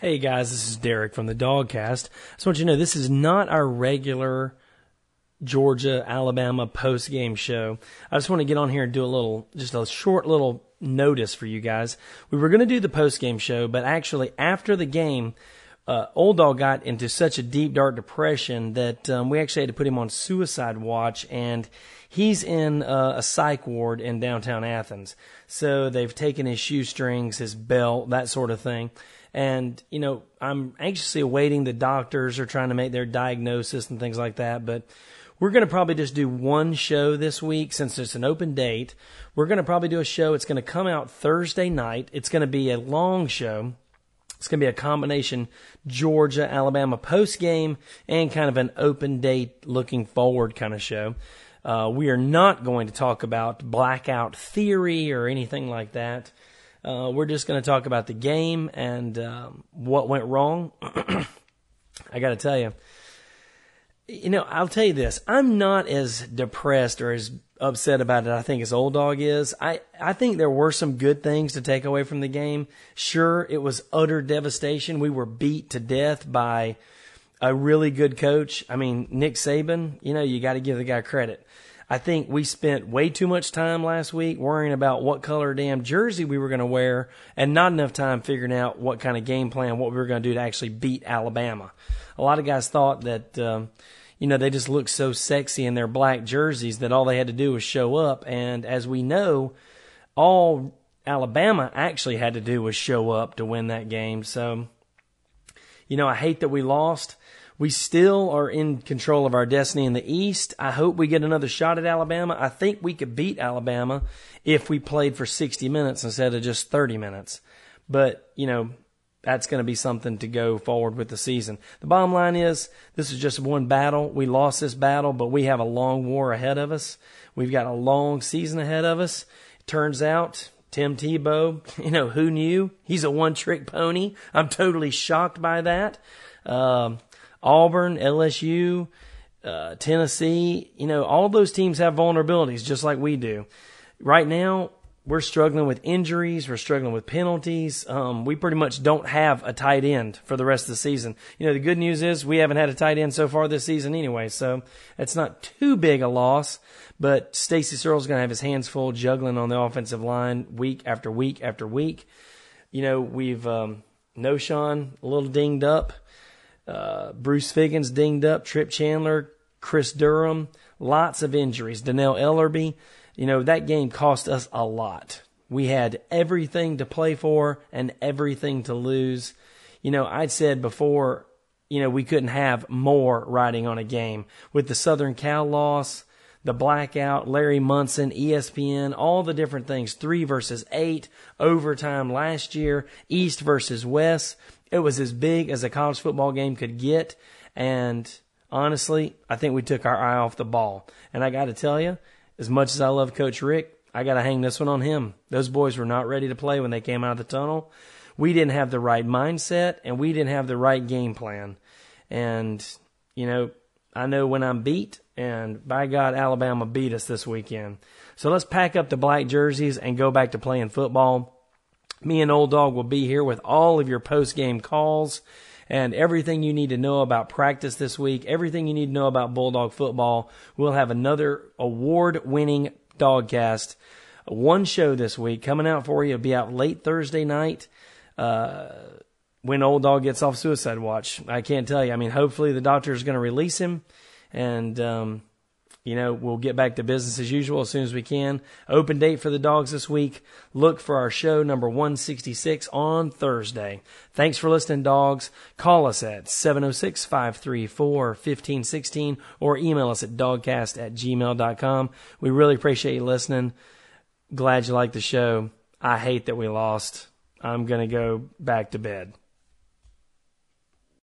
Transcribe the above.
Hey guys, this is Derek from the Dogcast. I just want you to know this is not our regular Georgia Alabama post game show. I just want to get on here and do a little, just a short little notice for you guys. We were going to do the post game show, but actually after the game, uh, Old Dog got into such a deep dark depression that um, we actually had to put him on suicide watch, and he's in uh, a psych ward in downtown Athens. So they've taken his shoestrings, his belt, that sort of thing. And, you know, I'm anxiously awaiting the doctors are trying to make their diagnosis and things like that. But we're going to probably just do one show this week since it's an open date. We're going to probably do a show. It's going to come out Thursday night. It's going to be a long show. It's going to be a combination Georgia, Alabama post game and kind of an open date looking forward kind of show. Uh, we are not going to talk about blackout theory or anything like that. Uh, we're just going to talk about the game and um, what went wrong. I got to tell you, you know, I'll tell you this: I'm not as depressed or as upset about it. I think as old dog is. I I think there were some good things to take away from the game. Sure, it was utter devastation. We were beat to death by a really good coach. I mean, Nick Saban. You know, you got to give the guy credit. I think we spent way too much time last week worrying about what color damn jersey we were going to wear and not enough time figuring out what kind of game plan, what we were going to do to actually beat Alabama. A lot of guys thought that, um, you know, they just looked so sexy in their black jerseys that all they had to do was show up. And as we know, all Alabama actually had to do was show up to win that game. So, you know, I hate that we lost. We still are in control of our destiny in the East. I hope we get another shot at Alabama. I think we could beat Alabama if we played for 60 minutes instead of just 30 minutes. But, you know, that's going to be something to go forward with the season. The bottom line is this is just one battle. We lost this battle, but we have a long war ahead of us. We've got a long season ahead of us. It turns out Tim Tebow, you know, who knew? He's a one trick pony. I'm totally shocked by that. Um, Auburn, LSU, uh, Tennessee, you know, all those teams have vulnerabilities just like we do. Right now, we're struggling with injuries. We're struggling with penalties. Um, we pretty much don't have a tight end for the rest of the season. You know, the good news is we haven't had a tight end so far this season anyway, so it's not too big a loss. But Stacy Searels going to have his hands full juggling on the offensive line week after week after week. You know, we've um, Knowshon a little dinged up. Uh, Bruce Figgins dinged up, Tripp Chandler, Chris Durham, lots of injuries. Dannell Ellerbe, you know, that game cost us a lot. We had everything to play for and everything to lose. You know, I'd said before, you know, we couldn't have more riding on a game. With the Southern Cal loss, the blackout, Larry Munson, ESPN, all the different things, three versus eight, overtime last year, East versus West. It was as big as a college football game could get. And honestly, I think we took our eye off the ball. And I got to tell you, as much as I love Coach Richt, I got to hang this one on him. Those boys were not ready to play when they came out of the tunnel. We didn't have the right mindset and we didn't have the right game plan. And, you know, I know when I'm beat, and by God, Alabama beat us this weekend. So let's pack up the black jerseys and go back to playing football. Me and Old Dog will be here with all of your post game calls and everything you need to know about practice this week, everything you need to know about Bulldog football. We'll have another award winning dogcast. One show this week coming out for you. It'll be out late Thursday night. Uh, when old dog gets off suicide watch, I can't tell you. I mean, hopefully the doctor is going to release him, and um, you know, we'll get back to business as usual as soon as we can. Open date for the dogs this week. Look for our show number 166 on Thursday. Thanks for listening, dogs. Call us at 706 534 1516 or email us at dogcast at gmail.com. We really appreciate you listening. Glad you like the show. I hate that we lost. I'm going to go back to bed.